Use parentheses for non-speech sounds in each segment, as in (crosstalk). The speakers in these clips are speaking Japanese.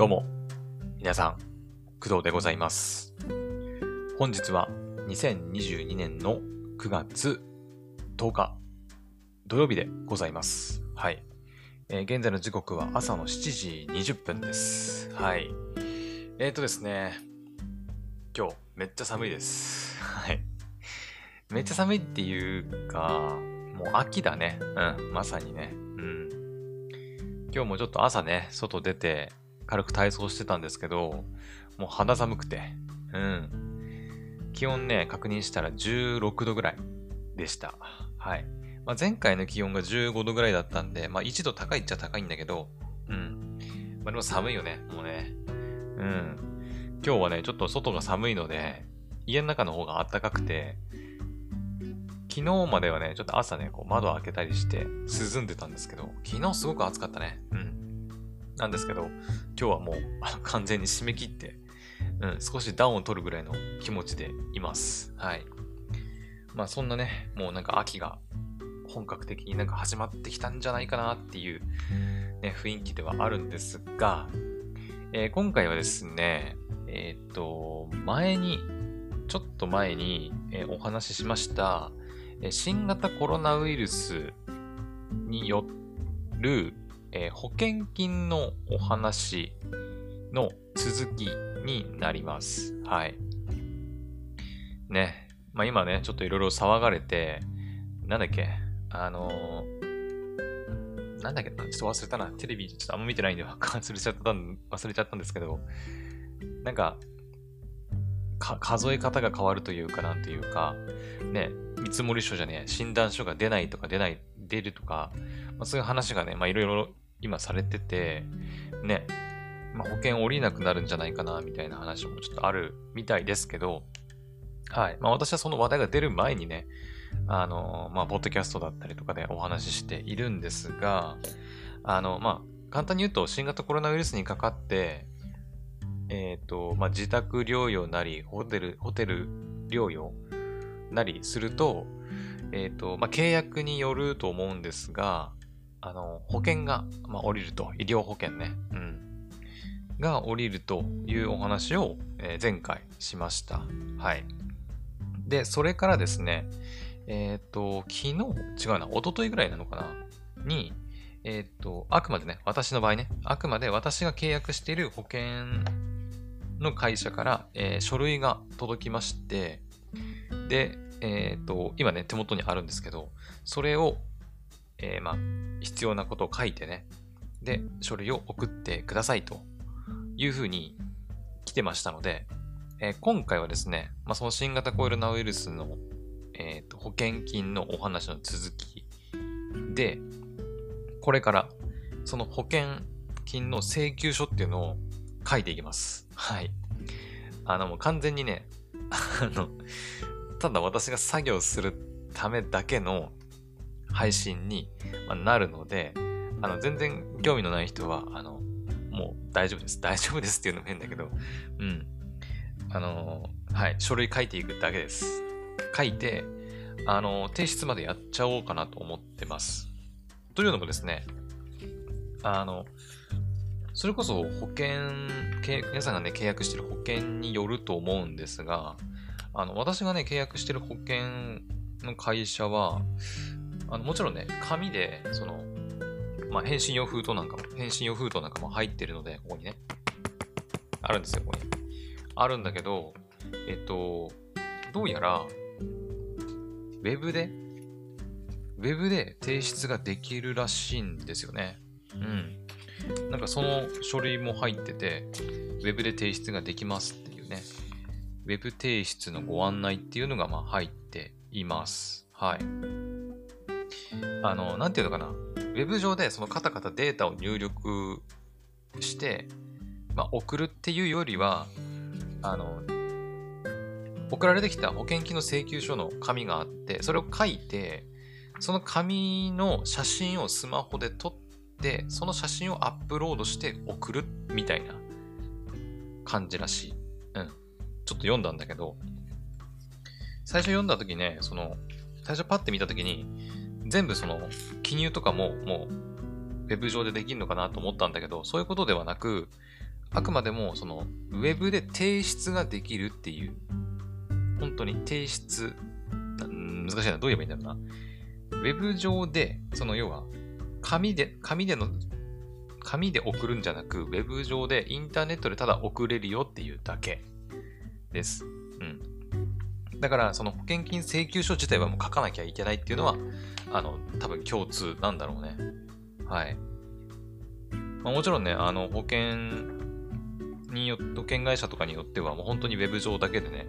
どうも、皆さん、工藤でございます。本日は2022年の9月10日、土曜日でございます。はい。えー現在の時刻は朝の7時20分です。はい。えーとですね、今日めっちゃ寒いです。はい。めっちゃ寒いっていうか、もう秋だね。うん、まさにね。うん。今日もちょっと朝ね、外出て軽く体操してたんですけど、もう肌寒くて、うん。気温ね、確認したら16度ぐらいでした。はい。まあ、前回の気温が15度ぐらいだったんで、まあ1度高いっちゃ高いんだけど、うん。まあでも寒いよね、もうね。うん。今日はね、ちょっと外が寒いので、家の中の方が暖かくて、昨日まではね、ちょっと朝ね、こう窓開けたりして涼んでたんですけど、昨日すごく暑かったね。うん。なんですけど、今日はもう完全に締め切って、うん、少しダウンを取るぐらいの気持ちでいます。はい。まあそんなね、もうなんか秋が本格的になんか始まってきたんじゃないかなっていう、ね、雰囲気ではあるんですが、えー今回はですね、えーっと、前に、ちょっと前に、えーお話ししました、えー新型コロナウイルスによる、えー保険金のお話の続きになります。はい。ね。まあ今ね、ちょっといろいろ騒がれて、なんだっけ、あのーなんだっけ、ちょっと忘れたな。テレビちょっとあんま見てないんで忘れちゃったん、忘れちゃったんですけど、なんか、か数え方が変わるというか、なんというか、ね、見積書じゃね、診断書が出ないとか出ない、出るとか、まあ、そういう話がね、まあいろいろ今されてて、ね、まあ、保険降りなくなるんじゃないかな、みたいな話もちょっとあるみたいですけど、はい。まあ私はその話題が出る前にね、あの、まあ、ポッドキャストだったりとかでお話ししているんですが、あの、まあ、簡単に言うと、新型コロナウイルスにかかって、えっ、と、まあ、自宅療養なり、ホテル、ホテル療養なりすると、えっ、と、まあ、契約によると思うんですが、あの、保険が、まあ、降りると、医療保険ね、うん、が降りるというお話を、えー前回しました。はい。で、それからですね、えっ、と、昨日、違うな、一昨日ぐらいなのかな？に、えっ、と、あくまでね、私の場合ね、あくまで私が契約している保険の会社から、えー書類が届きまして、で、えっ、と、今ね、手元にあるんですけど、それを、えーまあ、必要なことを書いてね、で、書類を送ってくださいというふうに来てましたので、えー今回はですね、まあ、その新型コロナウイルスの、えーと保険金のお話の続きで、これからその保険金の請求書っていうのを書いていきます。はい。あの、もう完全にね、あの、ただ私が作業するためだけの配信になるので、あの、全然興味のない人は、あの、もう大丈夫です。(laughs) 大丈夫ですっていうのも変だけど、うん。あの、はい、書類書いていくだけです。書いて、あの、提出までやっちゃおうかなと思ってます。というのもですね、あの、それこそ保険、皆さんがね、契約してる保険によると思うんですが、あの、私がね、契約してる保険の会社は、あの、もちろんね、紙で、その、まあ、返信用封筒なんかも、返信用封筒なんかも入ってるので、ここにね、あるんですよ、ここに。あるんだけど、えっと、どうやら、ウェブで、ウェブで提出ができるらしいんですよね。うん。なんかその書類も入ってて、ウェブで提出ができますっていうね。ウェブ提出のご案内っていうのがまあ入っています。はい。あの、なんていうのかな。ウェブ上でそのカタカタデータを入力して、まあ、送るっていうよりは、あの、送られてきた保険金の請求書の紙があって、それを書いて、その紙の写真をスマホで撮って、その写真をアップロードして送るみたいな感じらしい。うん。ちょっと読んだんだけど、最初読んだ時ね、その、最初パッて見た時に、全部その、記入とかももう、ウェブ上でできるのかなと思ったんだけど、そういうことではなく、あくまでも、その、ウェブで提出ができるっていう、本当に提出、難しいな、どう言えばいいんだろうな。ウェブ上で、その要は、紙で、紙での、紙で送るんじゃなく、ウェブ上でインターネットでただ送れるよっていうだけです。うん。だから、その保険金請求書自体はもう書かなきゃいけないっていうのは、あの、多分共通なんだろうね。はい。まあ、もちろんね、あの、保険によって、保険会社とかによっては、もう本当にウェブ上だけでね、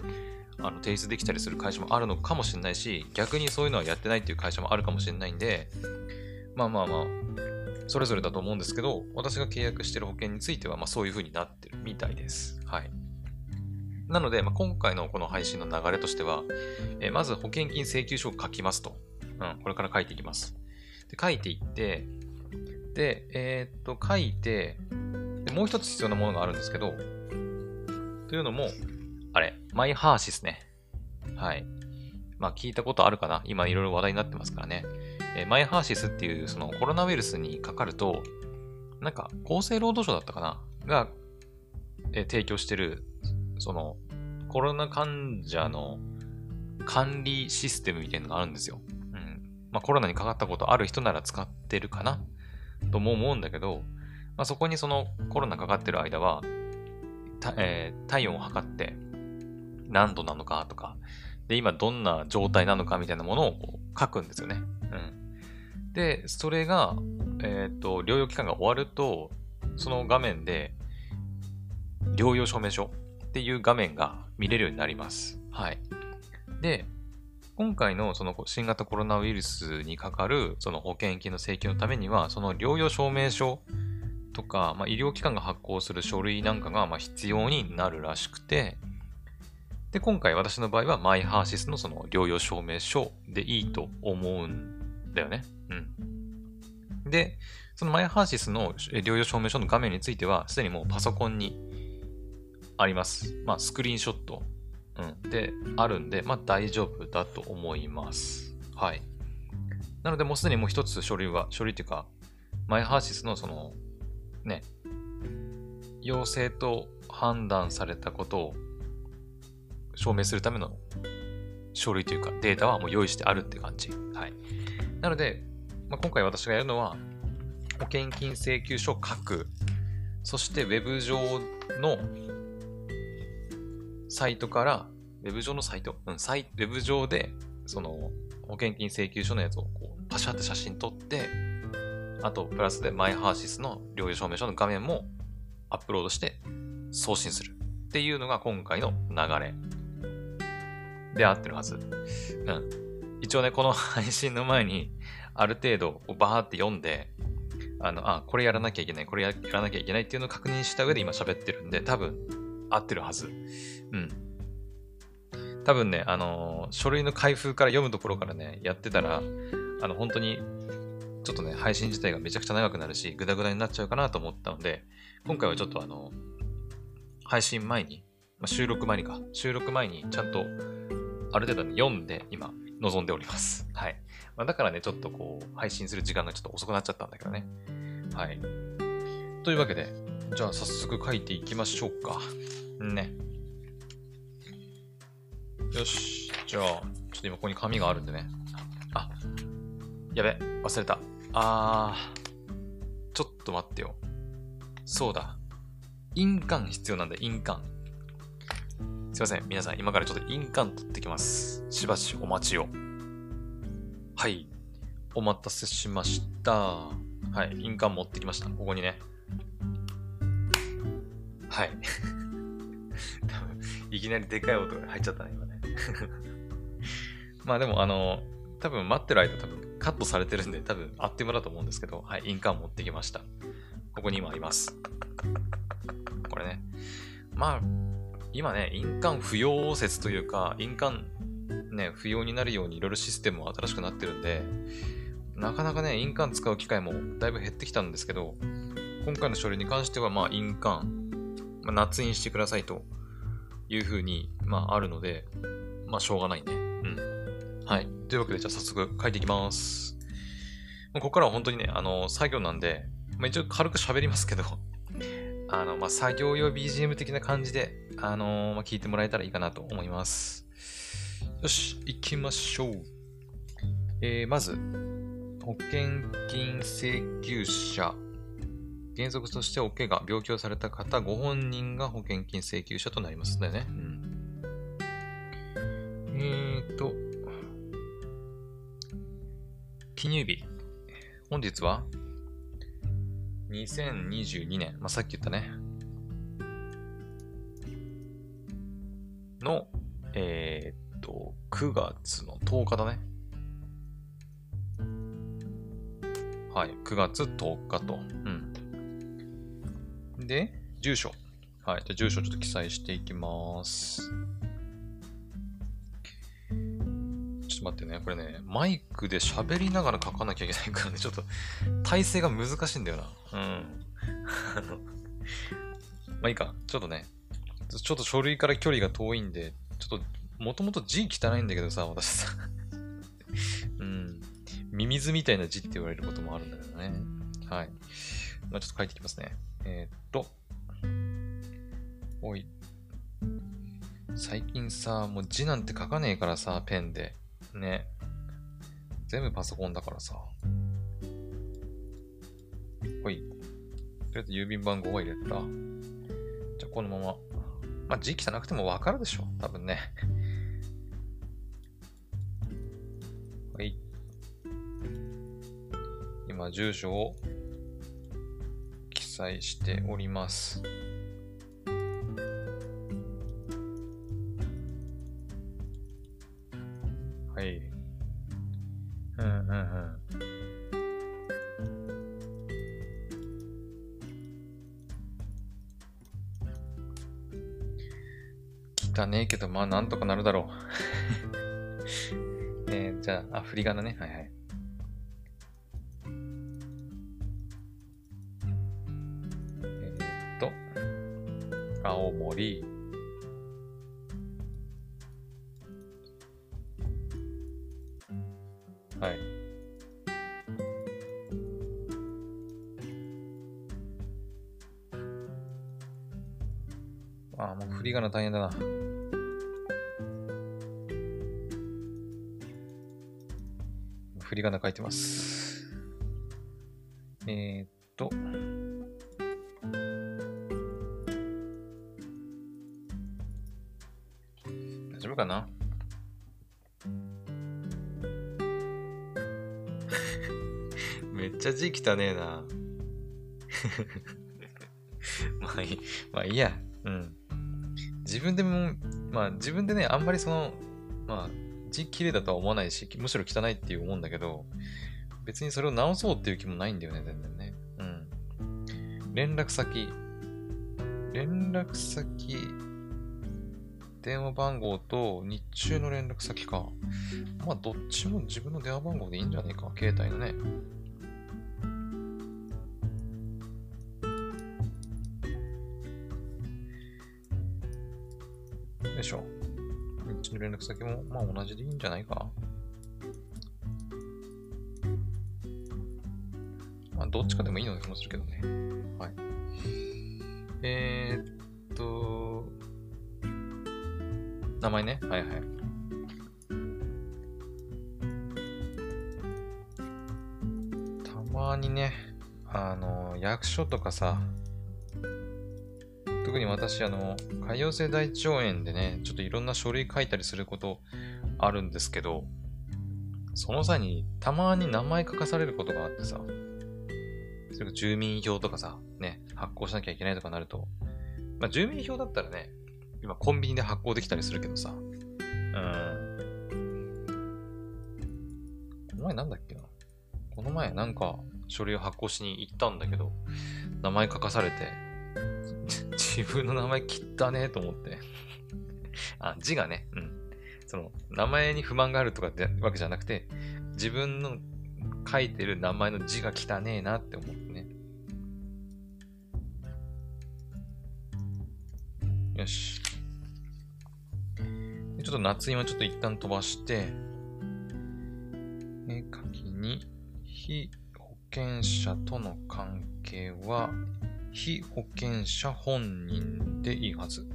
あの提出できたりする会社もあるのかもしれないし、逆にそういうのはやってないっていう会社もあるかもしれないんで、まあまあまあ、それぞれだと思うんですけど、私が契約してる保険については、まあそういう風になってるみたいです。はい。なので、まあ、今回のこの配信の流れとしては、えー、まず保険金請求書を書きますと。うん、これから書いていきます。で書いていって、で、えー、っと、書いてで、もう一つ必要なものがあるんですけど、というのも、あれ、マイハーシスね。はい。まあ聞いたことあるかな？今いろいろ話題になってますからね。えー、マイハーシスっていうそのコロナウイルスにかかると、なんか厚生労働省だったかな？が、えー、提供してる、そのコロナ患者の管理システムみたいなのがあるんですよ。うん。まあコロナにかかったことある人なら使ってるかなとも思うんだけど、まあ、そこにそのコロナかかってる間は、えー、体温を測って何度なのかとか、で、今どんな状態なのかみたいなものを書くんですよね。うん。で、それが、えっ、ー、と、療養期間が終わると、その画面で、療養証明書っていう画面が見れるようになります。はい。で、今回のその新型コロナウイルスにかかるその保険金の請求のためには、その療養証明書とか、まあ、医療機関が発行する書類なんかがま必要になるらしくて、で、今回私の場合はマイハーシスのその療養証明書でいいと思うんだよね。うん。で、そのマイハーシスの療養証明書の画面については、すでにもうパソコンにあります。まあ、スクリーンショット、うん、であるんで、まあ大丈夫だと思います。はい。なので、もうすでにもう一つ書類は、書類っていうか、マイハーシスのその、ね、陽性と判断されたことを証明するための書類というかデータはもう用意してあるって感じ。はい。なので、まあ、今回私がやるのは、保険金請求書を書く。そして Web 上のサイトから、Web 上のサイト、うん、サイ Web 上で、その保険金請求書のやつをこうパシャって写真撮って、あと、プラスでマイハーシスの療養証明書の画面もアップロードして送信するっていうのが今回の流れで合ってるはず。うん。一応ね、この配信の前に、ある程度、バーって読んで、あの、あ、これやらなきゃいけない、これやらなきゃいけないっていうのを確認した上で今喋ってるんで、多分、合ってるはず。うん。多分ね、あのー、書類の開封から読むところからね、やってたら、あの、本当に、ちょっとね、配信自体がめちゃくちゃ長くなるし、グダグダになっちゃうかなと思ったので、今回はちょっとあの、配信前に、まあ、収録前にか、収録前にちゃんとある程度ね読んで今臨んでおります。はい。まあ、だからね、ちょっとこう、配信する時間がちょっと遅くなっちゃったんだけどね。はい。というわけで、じゃあ早速書いていきましょうか。ね。よし。じゃあ、ちょっと今ここに紙があるんでね。あ、やべ、忘れた。あー、ちょっと待ってよ。そうだ。印鑑必要なんだ、印鑑。すいません。皆さん、今からちょっと印鑑取ってきます。しばしお待ちを。はい。お待たせしました。はい。印鑑持ってきました。ここにね。はい。(laughs) 多分、いきなりでかい音が入っちゃったね、今ね。(laughs) まあでも、あの、多分待ってる間多分カットされてるんで、多分あっという間だと思うんですけど、はい、印鑑持ってきました。ここに今あります。これね。まあ、今ね、印鑑不要説というか、印鑑ね、不要になるようにいろいろシステムも新しくなってるんで、なかなかね、印鑑使う機会もだいぶ減ってきたんですけど、今回の書類に関しては、まあ、印鑑、まあ、捺印してくださいというふうに、まあ、あるので、まあ、しょうがないね。うん。はい。というわけで、じゃあ早速書いていきます。ここからは本当にね、あの、作業なんで、まあ、一応軽く喋りますけど、(laughs) あの、まあ、作業用 BGM 的な感じで、あの、まあ、聞いてもらえたらいいかなと思います。よし、行きましょう。えー、まず、保険金請求者。原則としてお怪我、病気をされた方ご本人が保険金請求者となりますのでね。うん、えーと、記入日。本日は2022年、まあ、さっき言ったね、の、えー、っと、9月の10日だね。はい、9月10日と。うん。で、住所。はい、じゃ住所ちょっと記載していきます。ょっと待ってね、これね、マイクで喋りながら書かなきゃいけないからね、ちょっと体勢が難しいんだよな。うん。あの、まあいいか、ちょっとね、ちょっと書類から距離が遠いんで、ちょっと、もともと字汚いんだけどさ、私さ。(laughs) うん。ミミズみたいな字って言われることもあるんだけどね。はい。まあちょっと書いていきますね。えー、っと。おい。最近さ、もう字なんて書かねえからさ、ペンで。ね。全部パソコンだからさ。ほい。とりあえず郵便番号は入れた。じゃこのまま。まあ字汚くてもわかるでしょ。多分ね。(laughs) はい。今、住所を記載しております。ねえけど、まあなんとかなるだろう。(laughs) えー、じゃあ、あ、振り仮名ね。はいはい。えー、っと、青森、はい。ああ、もう振り仮名大変だな。振り仮名書いてます。えー、っと。大丈夫かな？(laughs) ちゃ字汚ねえな。(laughs) まあいい、まあいいや。うん。自分でも、まあ自分でね、あんまりその、まあ字綺麗だとは思わないし、むしろ汚いっていう思うんだけど、別にそれを直そうっていう気もないんだよね、全然ね。うん。連絡先。連絡先、電話番号と日中の連絡先か。まあ、どっちも自分の電話番号でいいんじゃねえか、携帯のね。先も、まあ同じでいいんじゃないか。まあどっちかでもいいの気もするけどね。はい。えー、っと、名前ね。はいはい。たまにね、あの、役所とかさ、特に私、あの、潰瘍性大腸炎でね、ちょっといろんな書類書いたりすることあるんですけど、その際にたまに名前書かされることがあってさ、それか住民票とかさ、ね、発行しなきゃいけないとかなると、まあ、住民票だったらね、今コンビニで発行できたりするけどさ、うん。この前なんだっけな？この前なんか書類を発行しに行ったんだけど、名前書かされて、自分の名前汚ねと思って (laughs) あ、字がね、うん。その、名前に不満があるとかってわけじゃなくて、自分の書いてる名前の字が汚ねえなって思ってね。よし。ちょっと夏今ちょっと一旦飛ばして、え、書きに、非保険者との関係は、非保険者本人でいいはず。うん。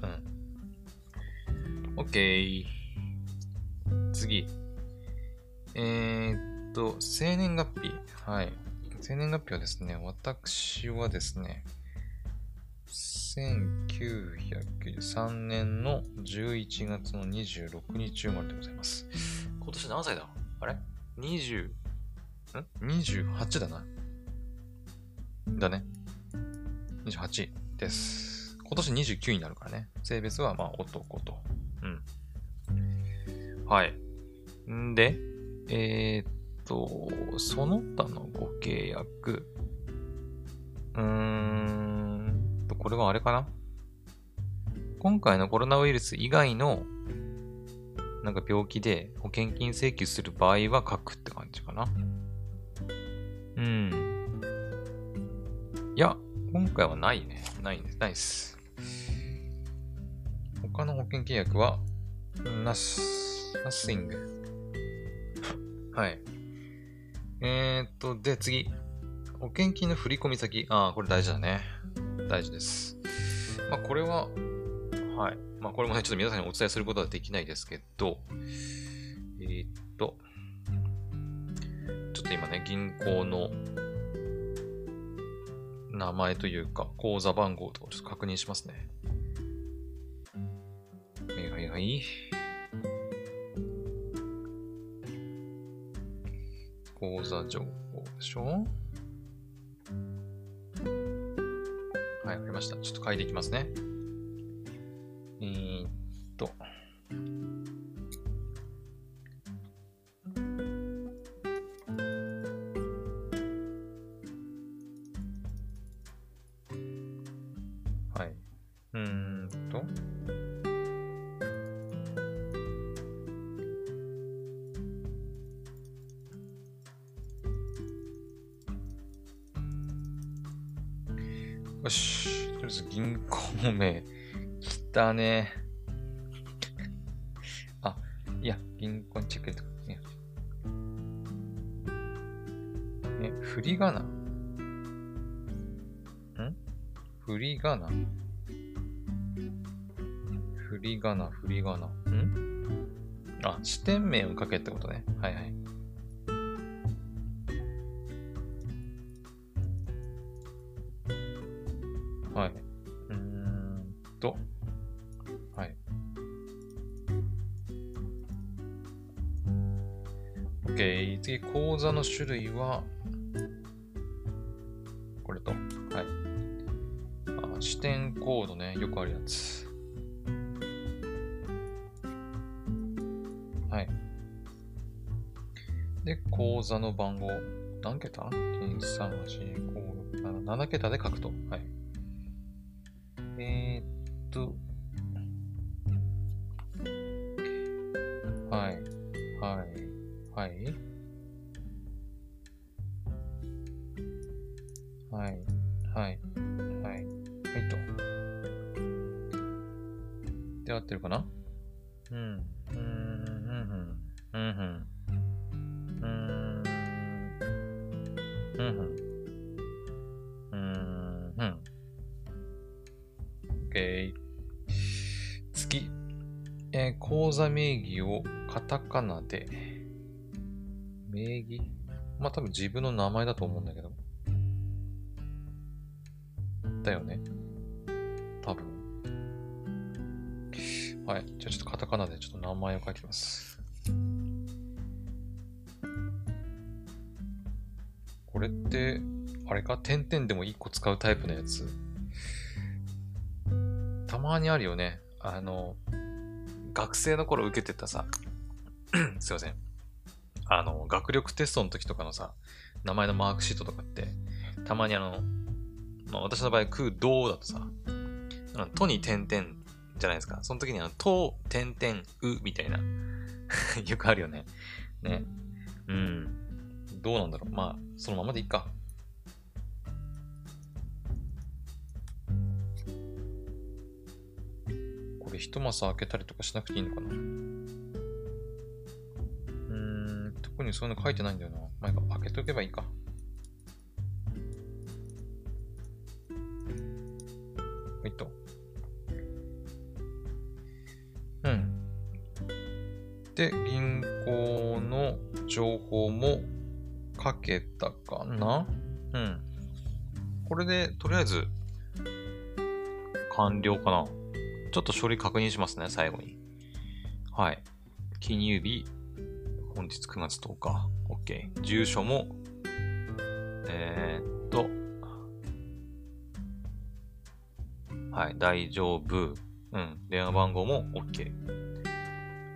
OK。次。えー、っと、生年月日。はい。生年月日はですね、私はですね、1903年の11月の26日生まれでございます。今年何歳だ？あれ ?20、ん ?28 だな。だね。28です。今年29になるからね。性別はまあ男と。うん。はい。んで、えー、っと、その他のご契約。うーんと、これはあれかな今回のコロナウイルス以外のなんか病気で保険金請求する場合は書くって感じかな。うん。いや、今回はないね。ないです。ないです。他の保険契約は、なす、nothing。(laughs) はい。えー、っと、で、次。保険金の振込先。ああ、これ大事だね。大事です。まあ、これは、はい。まあ、これもね、ちょっと皆さんにお伝えすることはできないですけど、えー、っと、ちょっと今ね、銀行の名前というか、口座番号とかちょっと確認しますね。はいはいはい。口座情報でしょ？はい、わかりました。ちょっと書いていきますね。ね。あ、いや、銀行にチェックとかね。え、振り仮名ん？振り仮名振り仮名、振り仮名。ん？あ、視点面をかけってことね。はい。種類は、これと、はい。あ視点コードね、よくあるやつ。はい。で、講座の番号、何桁 ?1、3、8、5、6、7、7桁で書くと。はい。えー、っと、座名義をカタカナで。名義？まあ多分自分の名前だと思うんだけど。だよね。多分。はい。じゃあちょっとカタカナでちょっと名前を書きます。これって、あれか？点々でも1個使うタイプのやつ。たまにあるよね。あの、学生の頃受けてたさ。(clears throat) すいません。あの、学力テストの時とかのさ、名前のマークシートとかって、たまにあの、まあ私の場合、空洞だとさ、あの、とに点々じゃないですか。その時にあの、と、点々、う、みたいな。(laughs) よくあるよね。ね。うん。どうなんだろう。まあ、そのままでいいか。これ一マス開けたりとかしなくていいのかなうん特にそういうの書いてないんだよな。まあ、開けとけばいいか。いと。うん。で、銀行の情報も書けたかなうん。これで、とりあえず、完了かなちょっと処理確認しますね、最後に。はい。記入日、本日9月10日。OK。住所も、えー、っと、はい、大丈夫。うん。電話番号も OK。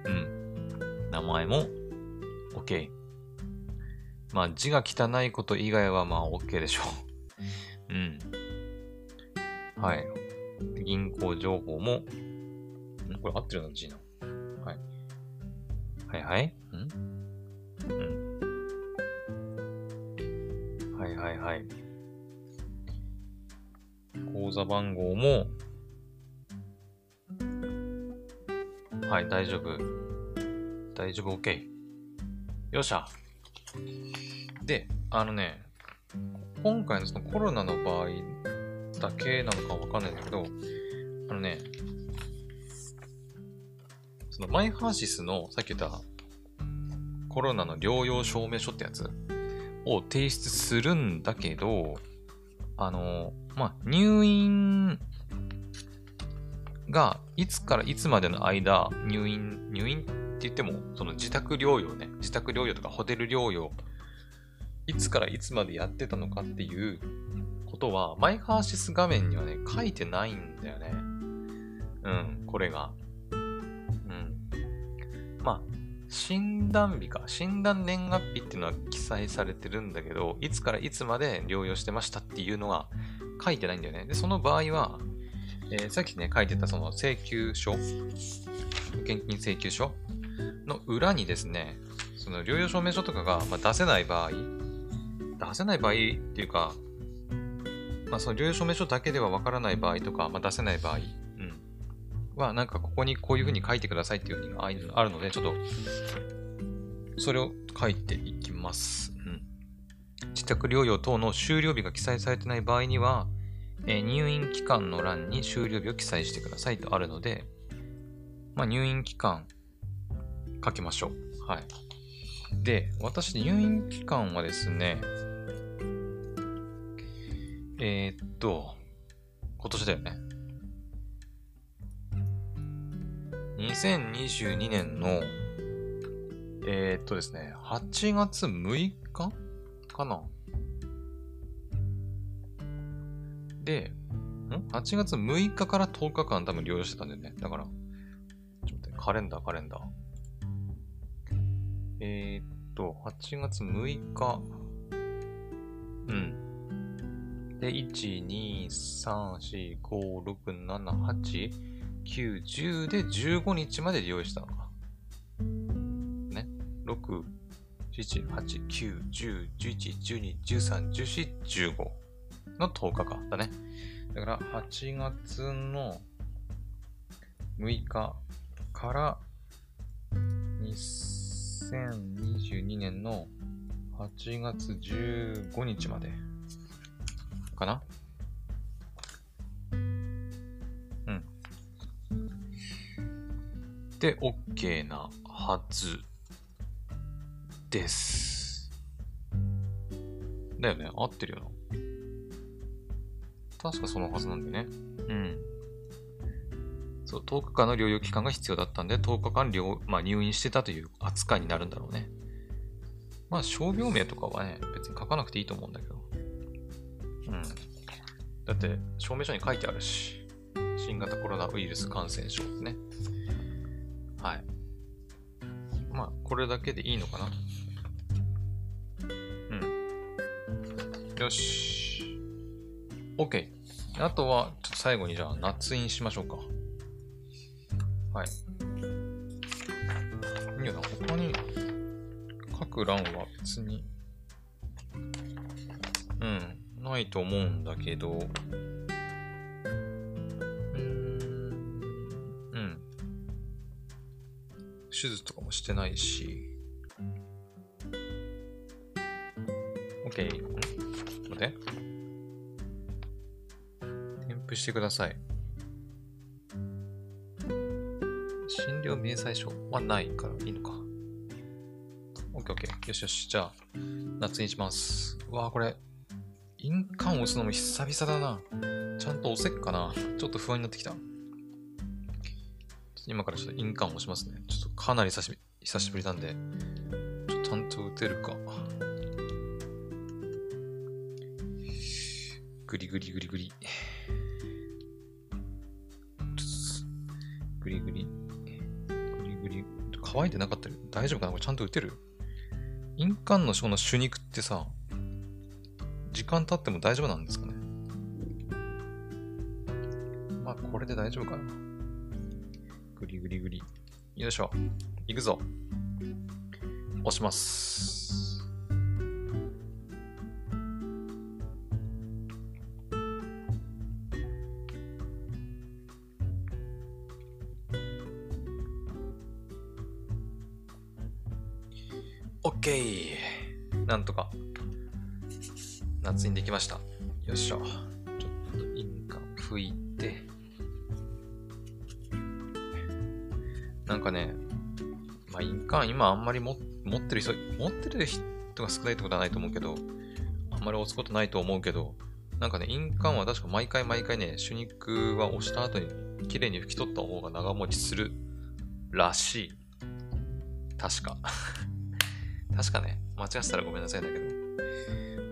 うん。名前も OK。まあ字が汚いこと以外はまあ OK でしょう。うん。はい。行情報も、これ合ってるの字な。はい。はいはい。ん？うん。はいはいはい。口座番号も、はい、大丈夫。大丈夫、OK。よっしゃ。で、あのね、今回のそのコロナの場合だけなのかわかんないんだけど、あのね、そのマイハーシスのさっき言ったコロナの療養証明書ってやつを提出するんだけど、あの、まあ、入院がいつからいつまでの間、入院、入院って言っても、その自宅療養ね、自宅療養とかホテル療養、いつからいつまでやってたのかっていうことは、マイハーシス画面にはね、書いてないんだよね。うん、これが。うん。まあ、診断日か。診断年月日っていうのは記載されてるんだけど、いつからいつまで療養してましたっていうのは書いてないんだよね。で、その場合は、えー、さっきね、書いてたその請求書、保険金請求書の裏にですね、その療養証明書とかが、ま、出せない場合、出せない場合っていうか、まあ、その療養証明書だけではわからない場合とか、まあ、出せない場合、は、なんかここにこういうふうに書いてくださいっていうふうにあるので、ちょっと、それを書いていきます。うん。自宅療養等の終了日が記載されてない場合には、えー、入院期間の欄に終了日を記載してくださいとあるので、まあ、入院期間書きましょう。はい。で、私、入院期間はですね、えー、っと、今年だよね。2022年の、えー、っとですね、8月6日か？な？で、ん ?8 月6日から10日間多分療養してたんだよね。だから、ちょっと待って、カレンダー、カレンダー。えー、っと、8月6日。うん。で、1、2、3、4、5、6、7、8、9、10で15日まで利用したのか。ね。6、7、8、9、10、11、12、13、14、15。の10日か。だね。だから、8月の6日から2022年の8月15日までかなで、OK なはずです。だよね合ってるよな。確かそのはずなんでね。うん。そう、10日間の療養期間が必要だったんで、10日間療、まあ、入院してたという扱いになるんだろうね。まあ、傷病名とかはね、別に書かなくていいと思うんだけど。うん。だって、証明書に書いてあるし。新型コロナウイルス感染症ですね。はい。まあ、これだけでいいのかな？うん。よし。OK。あとは、ちょっと最後にじゃあ、夏印しましょうか。はい。いいよな、他に、書く欄は別に、うん、ないと思うんだけど、手術とかもしてないし。OK。と待って。添付してください。診療明細書はないからいいのか。OK, OK. よしよし。じゃあ、夏にします。わあ、これ、印鑑を押すのも久々だな。ちゃんと押せっかな。ちょっと不安になってきた。今からちょっと印鑑を押しますね。ちょっかなり久し久しぶりなんで、ちょっとちゃんと打てるか。グリグリグリグリ。グリグリ。グリグリ。乾いてなかったら大丈夫かな？これちゃんと打てる？印鑑の書の手肉ってさ、時間経っても大丈夫なんですかね？まあ、これで大丈夫かな。グリグリグリ。よいしょ。行くぞ。押します。オッケー。なんとか夏にできました。よいしょ。ちょっと印鑑拭いなんかね、まあ印鑑今あんまり持ってる人、持ってる人が少ないってことはないと思うけど、あんまり押すことないと思うけど、なんかね、印鑑は確か毎回毎回ね、手肉は押した後に綺麗に拭き取った方が長持ちするらしい。確か。(laughs) 確かね、間違ってたらごめんなさいだけど。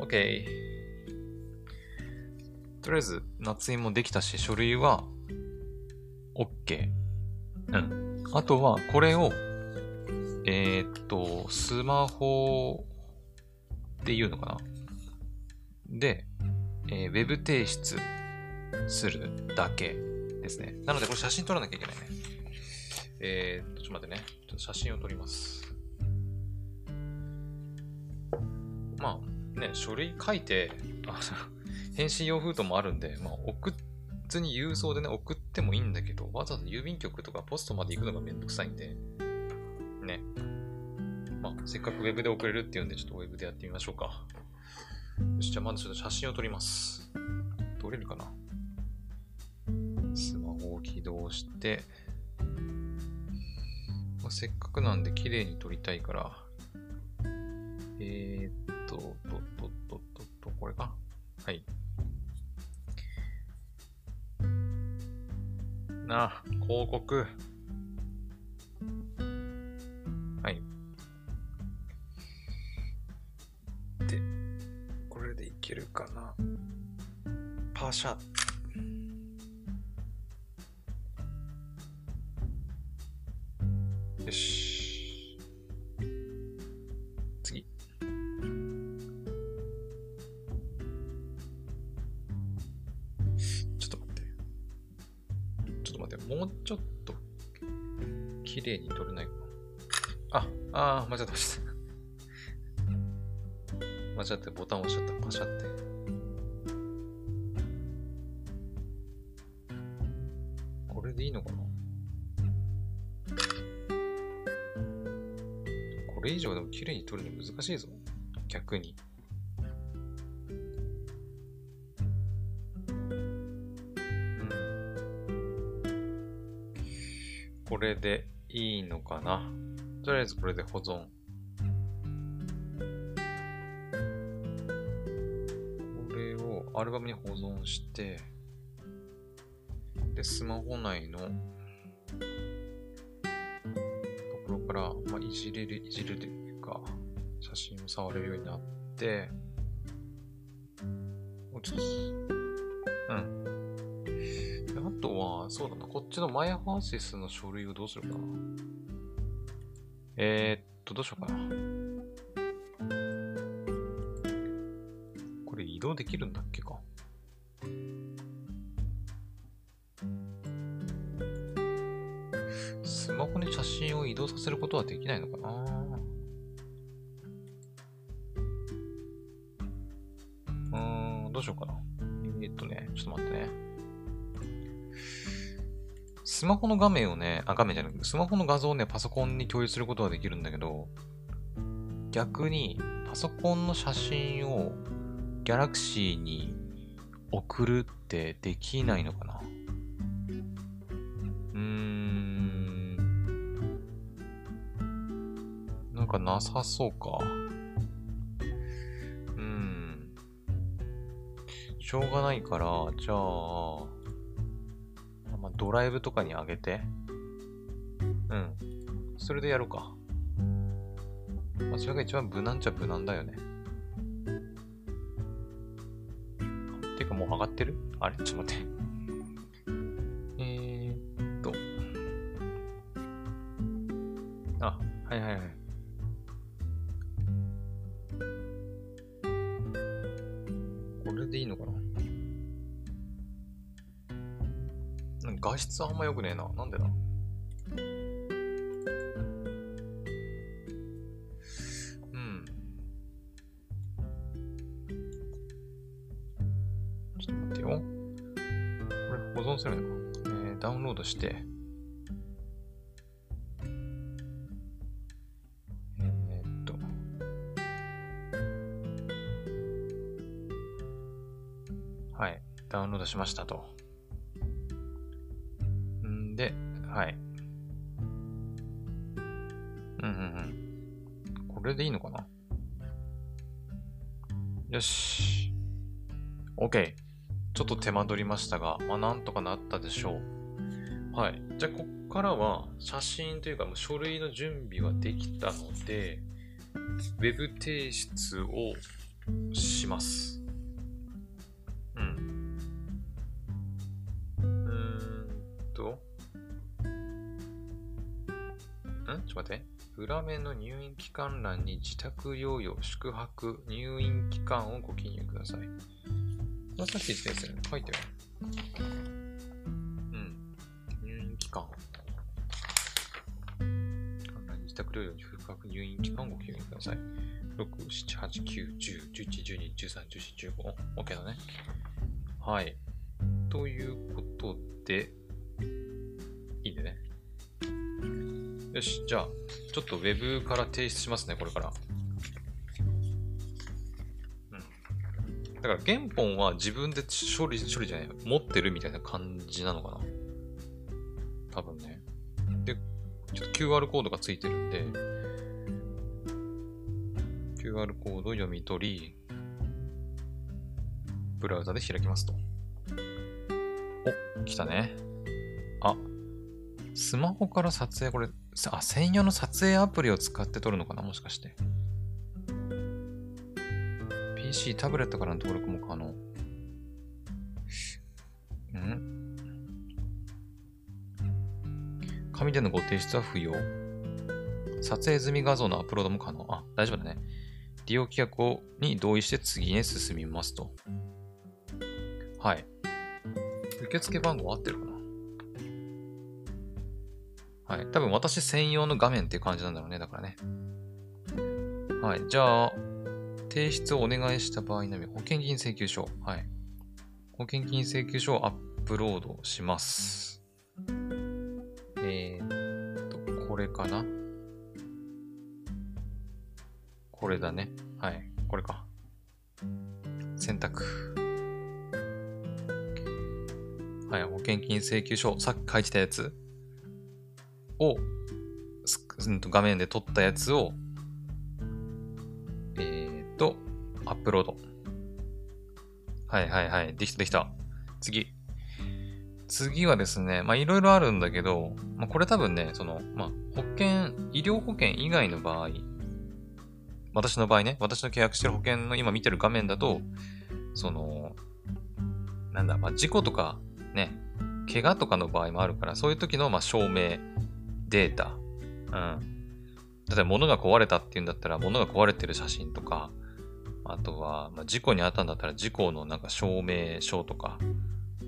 OK。とりあえず、夏印もできたし、書類は OK。うん。あとは、これを、えー、っと、スマホっていうのかな？で、えー、ウェブ提出するだけですね。なので、これ写真撮らなきゃいけないね。えー、っと、ちょっと待ってね。ちょっと写真を撮ります。まあ、ね、書類書いて、あ (laughs) 返信用封筒もあるんで、まあ、送普に郵送でね、送ってもいいんだけど、わざわざ郵便局とかポストまで行くのがめんどくさいんで、ね。まあ、せっかく Web で送れるっていうんで、ちょっと Web でやってみましょうか。よし、じゃあまずちょっと写真を撮ります。撮れるかな？スマホを起動して、まあ、せっかくなんで綺麗に撮りたいから、えー、っと、と、と、と、と、と、これかはい。な、広告。はい。で、これでいけるかな。パシャ。ッ綺麗に撮れないかな。あ、あー、間違った、間違った。間違ってボタン押しちゃった。パシャって。これでいいのかな？これ以上でも綺麗に撮るの難しいぞ。逆に。これでいいのかな？とりあえずこれで保存。これをアルバムに保存して、で、スマホ内のところから、まあ、いじれる、いじれるというか、写真を触れるようになって、もうちょっと、うん。とは、そうだな。こっちのマイハーシスの書類をどうするかな。えー、っと、どうしようかな。これ移動できるんだっけか。スマホに写真を移動させることはできないのかなスマホの画面をね、あ、画面じゃなくて、スマホの画像をね、パソコンに共有することはできるんだけど、逆に、パソコンの写真をギャラクシーに送るってできないのかなうーん。なんかなさそうか。うん。しょうがないから、じゃあ、まあ、ドライブとかにあげて。うん。それでやるか。まあ、それが一番無難っちゃ無難だよね。てかもう上がってる？あれ？ちょっと待って。えーっと。あ、はいはいはい。画質あんま良くねえな。なんでだ？するのか、えー、ダウンロードして、え、っと、はい、ダウンロードしましたと。OK。ちょっと手間取りましたが、まあ、なんとかなったでしょう。はい。じゃあ、こっからは写真というか、書類の準備はできたので、ウェブ提出をします。うん。うーんと。ん？ちょっと待って。裏面の入院期間欄に自宅療養、宿泊、入院期間をご記入ください。これさっき言ったやつね。書いてある。うん。入院期間。自宅療養に深く入院期間をご記入ください。6、7、8、9、10、11、12、13、14、15。OK だね。はい。ということで、いいね。よし、じゃあ、ちょっと Web から提出しますね、これから。だから原本は自分で処理、処理じゃない、持ってるみたいな感じなのかな？多分ね。で、ちょっと QR コードがついてるんで、QR コードを読み取り、ブラウザで開きますと。お、来たね。あ、スマホから撮影、これ、あ、専用の撮影アプリを使って撮るのかな？もしかして。PC、タブレットからの登録も可能。ん？紙でのご提出は不要。撮影済み画像のアップロードも可能。あ、大丈夫だね。利用規約をに同意して次へ進みますと。はい。受付番号合ってるかな？はい。多分私専用の画面っていう感じなんだろうね。だからね。はい。じゃあ、提出をお願いした場合のみ、保険金請求書。はい。保険金請求書をアップロードします。えー、っと、これかな？これだね。はい。これか。選択。はい。保険金請求書。さっき書いてたやつを、画面で撮ったやつをプロード。はいはいはい。できたできた。次。次はですね、まあいろいろあるんだけど、まあこれ多分ね、その、まあ保険、医療保険以外の場合、私の場合ね、私の契約してる保険の今見てる画面だと、その、なんだ、まあ事故とかね、怪我とかの場合もあるから、そういう時のまあ証明、データ、うん。例えば物が壊れたっていうんだったら、物が壊れてる写真とか、あとは、まあ、事故に遭ったんだったら事故のなんか証明書とか、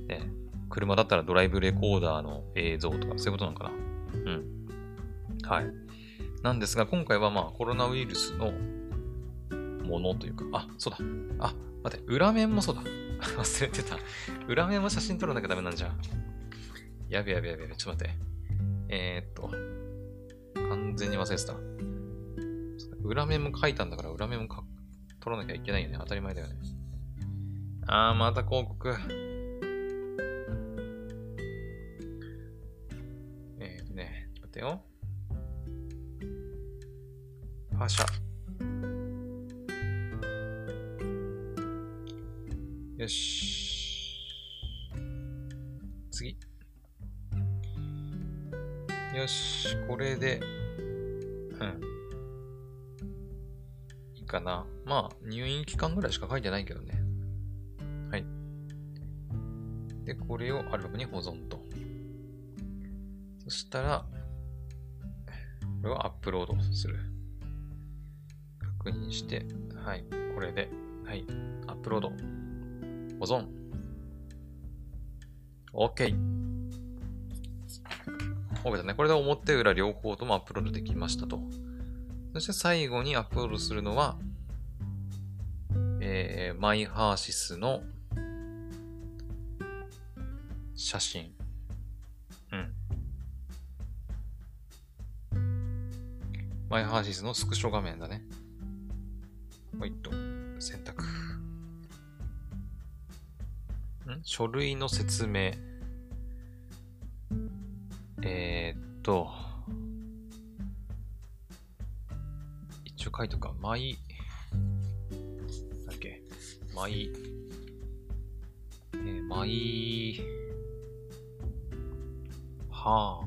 ね、車だったらドライブレコーダーの映像とか、そういうことなのかな？うん。はい。なんですが、今回はまあコロナウイルスのものというか、あ、そうだ。あ、待って、裏面もそうだ。(laughs) 忘れてた。裏面も写真撮らなきゃダメなんじゃ。やべやべやべやべ、ちょっと待って。えー、っと、完全に忘れてた。裏面も書いたんだから裏面も書取らなきゃいけないよね。当たり前だよね。あー、また広告。えーとね、ちょっと待ってよ。パシャ。よし。次。よし、これで、うん。かな。まあ、入院期間ぐらいしか書いてないけどね。はい。で、これをアルバムに保存と。そしたら、これをアップロードする。確認して、はい、これで、はい、アップロード。保存。OK。OK だね。これで表裏両方ともアップロードできましたと。そして最後にアップロードするのは、えー、マイハーシスの写真。うん。マイハーシスのスクショ画面だね。ほいっと、選択。ん？書類の説明。マイ、だっけ？マイ、えー、マイ、は。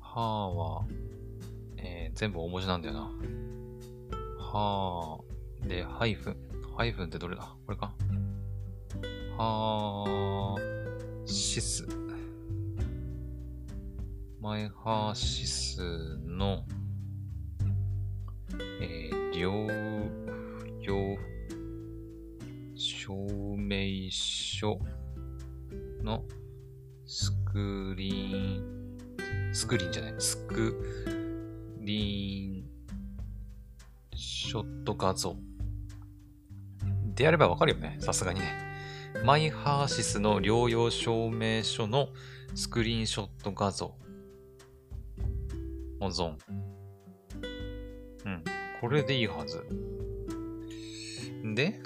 はは、えー、全部大文字なんだよな。はあ。で、ハイフン。ハイフンってどれだ？これか？はーシス。マイハーシスの、えー、両、両、証明書のスクリーン、スクリーンじゃない、スクリーンショット画像。であればわかるよね。さすがにね。マイハーシスの療養証明書のスクリーンショット画像。保存。うん。これでいいはず。で、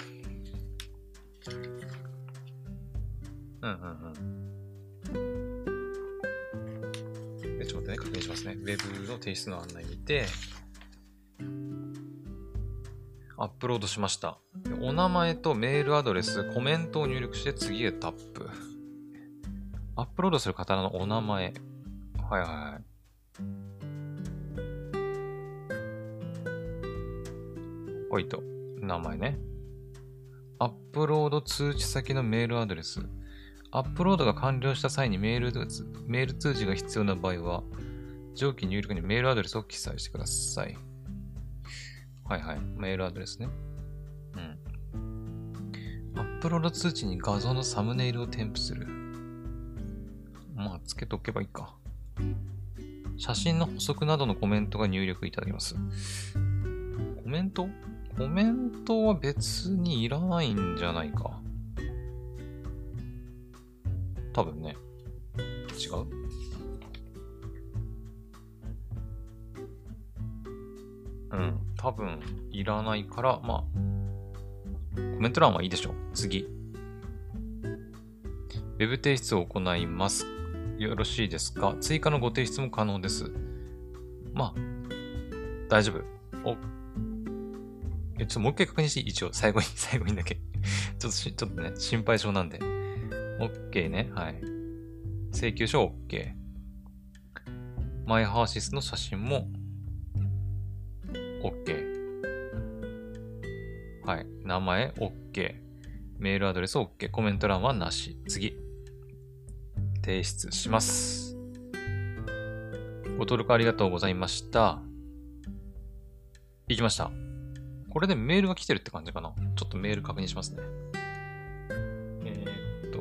うんうんうん。で、ちょっとね、確認しますね。Web の提出の案内見て、アップロードしました。お名前とメールアドレス、コメントを入力して次へタップ。アップロードする方のお名前。はいはい。ほいと。名前ね。アップロード通知先のメールアドレス。アップロードが完了した際にメールメール通知が必要な場合は、上記入力にメールアドレスを記載してください。はいはい。メールアドレスね。うん。アップロード通知に画像のサムネイルを添付する。まあ、つけとけばいいか。写真の補足などのコメントが入力いただきます。コメント？コメントは別にいらないんじゃないか。多分ね。違う？うん、多分いらないから、まあ、コメント欄はいいでしょう。次。Web 提出を行います。よろしいですか？追加のご提出も可能です。まあ、大丈夫。ちょっともう一回確認して一応、最後に、(laughs) 最後にだけちょっとし、ちょっとね、心配性なんで。OK ね。はい。請求書 OK。マイハーシスの写真も OK。はい。名前 OK。メールアドレス OK。コメント欄はなし。次。提出します。ご登録ありがとうございました。行きました。これでメールが来てるって感じかな。ちょっとメール確認しますね。えー、っと。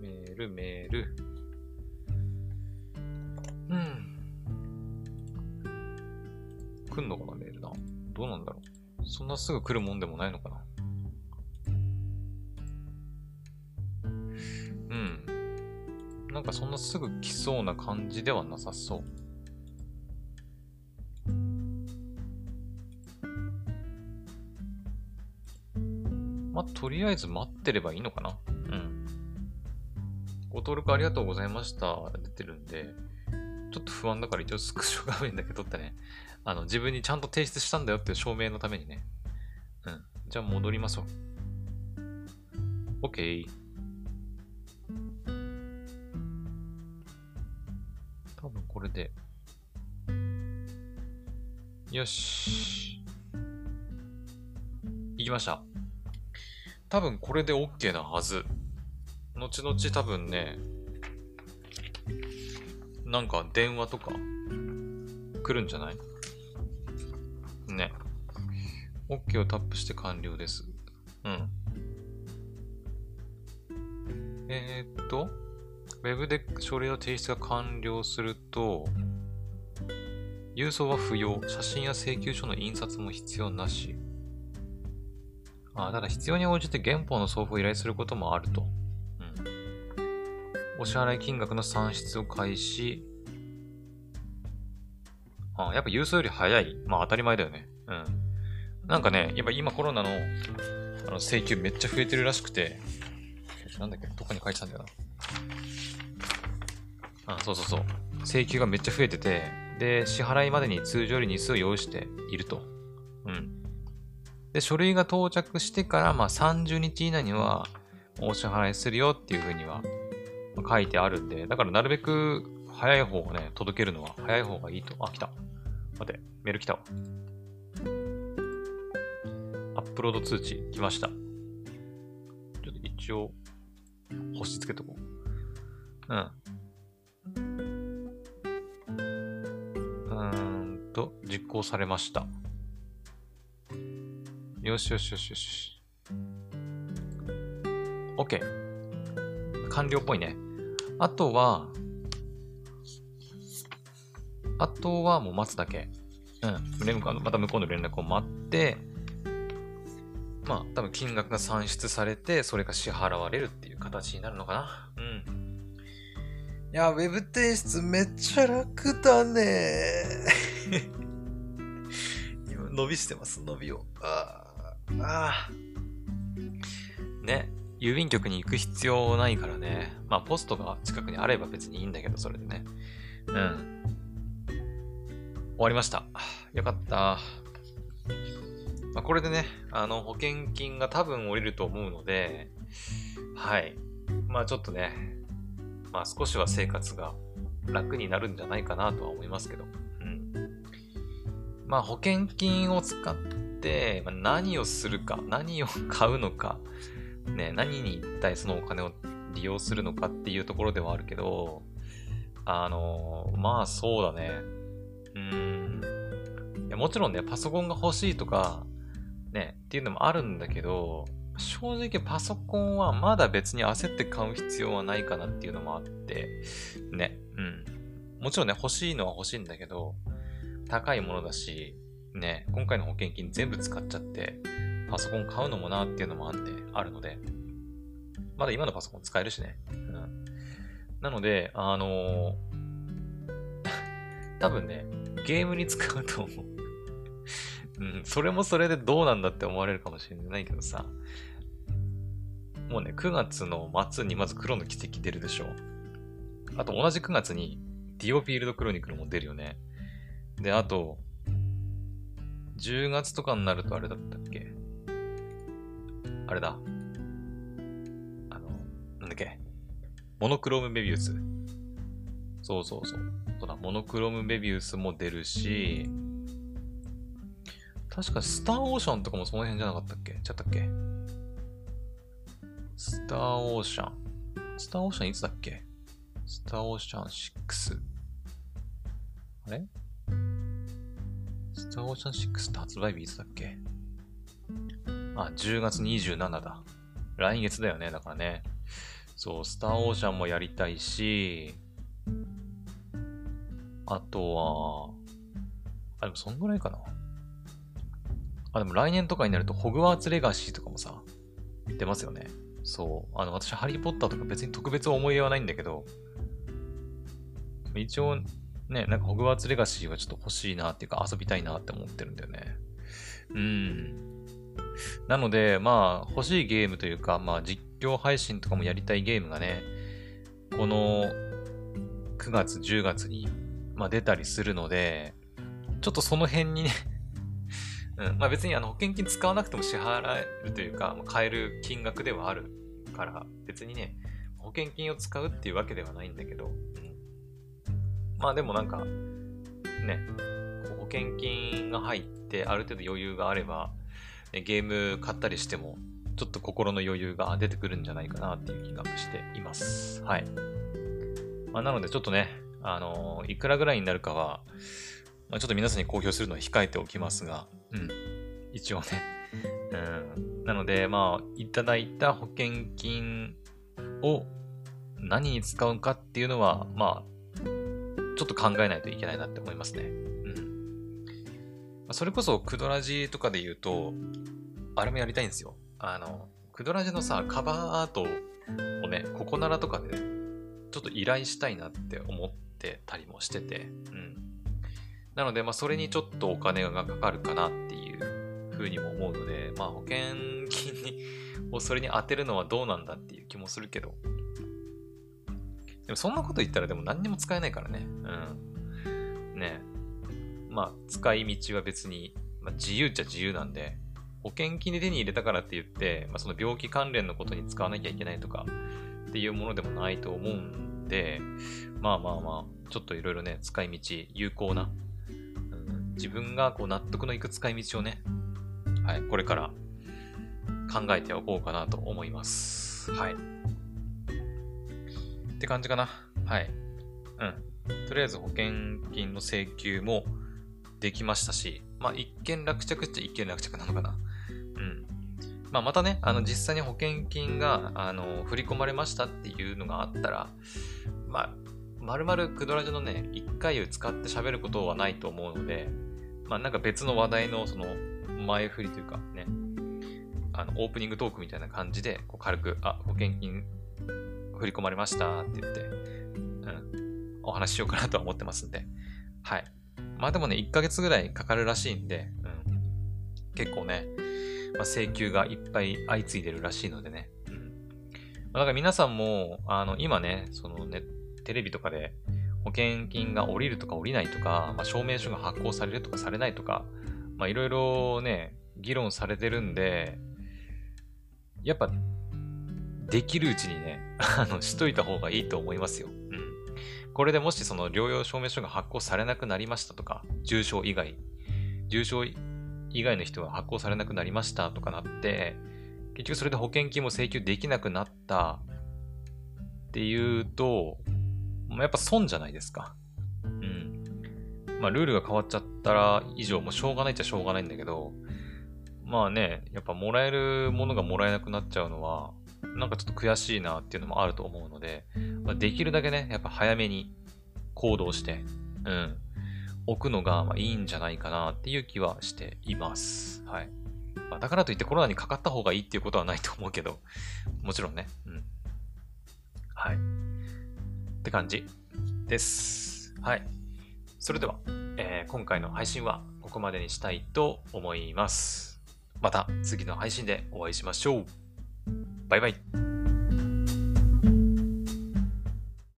メール、メール。うん。来んのかな、メールな。どうなんだろう。そんなすぐ来るもんでもないのかな。うん。なんかそんなすぐ来そうな感じではなさそう。とりあえず待ってればいいのかな？うん。ご登録ありがとうございました。出てるんで、ちょっと不安だから一応スクショ画面だけ撮ってね、あの、自分にちゃんと提出したんだよっていう証明のためにね。うん。じゃあ戻りましょう。OK。多分これで。よし。行きました。多分これで OK なはず。後々多分ね、なんか電話とか来るんじゃない？ね。OK をタップして完了です。うん。えー、っと、Web で書類の提出が完了すると、郵送は不要。写真や請求書の印刷も必要なし。あただ必要に応じて原本の送付を依頼することもあると。うん。お支払い金額の算出を開始。あやっぱ郵送より早い。まあ当たり前だよね。うん。なんかね、やっぱ今コロナのあの請求めっちゃ増えてるらしくて、なんだっけどこに書いてたんだよな。あ、そうそうそう。請求がめっちゃ増えてて、で、支払いまでに通常より日数を用意していると。うん。で、書類が到着してから、まあ、30日以内にはお支払いするよっていうふうには書いてあるんで、だからなるべく早い方をね、届けるのは早い方がいいと。あ、来た。待って、メール来たわ。アップロード通知来ました。ちょっと一応、星つけとこう。うん。うーんと、実行されました。よしよしよしよし。OK。完了っぽいね。あとは、あとはもう待つだけ。うん。また向こうの連絡を待って、まあ、多分金額が算出されて、それが支払われるっていう形になるのかな。うん。いや、ウェブ提出めっちゃ楽だね。(laughs) 今、伸びしてます、伸びを。ああ。ああ。ね。郵便局に行く必要ないからね。まあ、ポストが近くにあれば別にいいんだけど、それでね。うん。終わりました。よかった。まあ、これでね、あの、保険金が多分降りると思うので、はい。まあちょっとね、まあ少しは生活が楽になるんじゃないかなとは思いますけど。うん。まあ保険金を使っ、まあ、何をするか、何を買うのか、ね、何に一体そのお金を利用するのかっていうところではあるけど、あの、まあそうだね。うん。いやもちろんね、パソコンが欲しいとか、ね、っていうのもあるんだけど、正直パソコンはまだ別に焦って買う必要はないかなっていうのもあって、ね、うん。もちろんね、欲しいのは欲しいんだけど、高いものだし、ね、今回の保険金全部使っちゃって、パソコン買うのもなっていうのもあって、あるので、まだ今のパソコン使えるしね。うん。なので、あのー、(laughs) 多分ね、ゲームに使うと思う。うん、それもそれでどうなんだって思われるかもしれないけどさ、もうね、9月の末にまず黒の奇跡出るでしょ。あと同じ9月にディオフィールドクロニクルも出るよね。で、あと、10月とかになるとあれだったっけ？あれだ。あの、なんだっけ？モノクロームベビウス。そうそうそう。そうだ、モノクロームベビウスも出るし、確かスターオーシャンとかもその辺じゃなかったっけ？ちゃったっけ？スターオーシャン。スターオーシャンいつだっけ？スターオーシャン6。あれ？スターオーシャン6って発売日いつだっけ？あ、10月27だ。来月だよね、だからね。そう、スターオーシャンもやりたいし、あとは、あ、でもそんぐらいかな。あ、でも来年とかになると、ホグワーツレガシーとかもさ、出ますよね。そう。あの、私、ハリーポッターとか別に特別思い入れはないんだけど、一応、ね、なんかホグワーツレガシーはちょっと欲しいなっていうか遊びたいなって思ってるんだよね。うん。なので、まあ、欲しいゲームというか、まあ、実況配信とかもやりたいゲームがね、この9月、10月にまあ、出たりするので、ちょっとその辺にね (laughs) うん、まあ別にあの保険金使わなくても支払えるというか、まあ、買える金額ではあるから、別にね、保険金を使うっていうわけではないんだけど、うん、まあでもなんか、ね、保険金が入ってある程度余裕があれば、ね、ゲーム買ったりしても、ちょっと心の余裕が出てくるんじゃないかなっていう気がしています。はい。まあ、なのでちょっとね、あのー、いくらぐらいになるかは、まあ、ちょっと皆さんに公表するのは控えておきますが、うん。一応ね。うん。なので、まあ、いただいた保険金を何に使うかっていうのは、まあ、ちょっと考えないといけないなって思いますね。うん。それこそ、クドラジとかで言うと、あれもやりたいんですよ。あの、クドラジのさ、カバーアートをね、ココナラとかで、ちょっと依頼したいなって思ってたりもしてて、うん。なので、まあ、それにちょっとお金がかかるかなっていうふうにも思うので、まあ、保険金にをそれに当てるのはどうなんだっていう気もするけど。でも、そんなこと言ったらでも何にも使えないからね。うん。ねまあ、使い道は別に、まあ、自由っちゃ自由なんで、保険金で手に入れたからって言って、まあ、その病気関連のことに使わなきゃいけないとかっていうものでもないと思うんで、まあまあまあ、ちょっといろいろね、使い道、有効な自分がこう納得のいく使い道をね、はい、これから考えておこうかなと思います。はい。って感じかな。はい。うん。とりあえず保険金の請求もできましたし、まあ一見落着っちゃ一見落着なのかな。うん。まあまたね、あの実際に保険金があの振り込まれましたっていうのがあったら、まあ、まるまるクドラジのね、一回を使って喋ることはないと思うので、まあなんか別の話題のその前振りというかね、あのオープニングトークみたいな感じでこう軽く、あ、保険金振り込まれましたって言って、うん、お話ししようかなとは思ってますんで、はい。まあでもね、1ヶ月ぐらいかかるらしいんで、うん、結構ね、まあ、請求がいっぱい相次いでるらしいのでね、うん。まあ、だから皆さんも、あの、今ね、そのね、テレビとかで、保険金が下りるとか下りないとか、まあ、証明書が発行されるとかされないとか、まあいろいろね、議論されてるんで、やっぱ、できるうちにね、(laughs) あの、しといた方がいいと思いますよ。うん。これでもしその療養証明書が発行されなくなりましたとか、重症以外、重症以外の人が発行されなくなりましたとかなって、結局それで保険金も請求できなくなったっていうと、やっぱ損じゃないですか。うん。まあ、ルールが変わっちゃったら以上、もうしょうがないっちゃしょうがないんだけど、まあね、やっぱもらえるものがもらえなくなっちゃうのは、なんかちょっと悔しいなっていうのもあると思うので、まあ、できるだけね、やっぱ早めに行動して、うん、置くのがまあいいんじゃないかなっていう気はしています。はい。まあ、だからといってコロナにかかった方がいいっていうことはないと思うけど、もちろんね。うん。はい。って感じです。はい。それでは、えー、今回の配信はここまでにしたいと思います。また次の配信でお会いしましょう。バイバイ。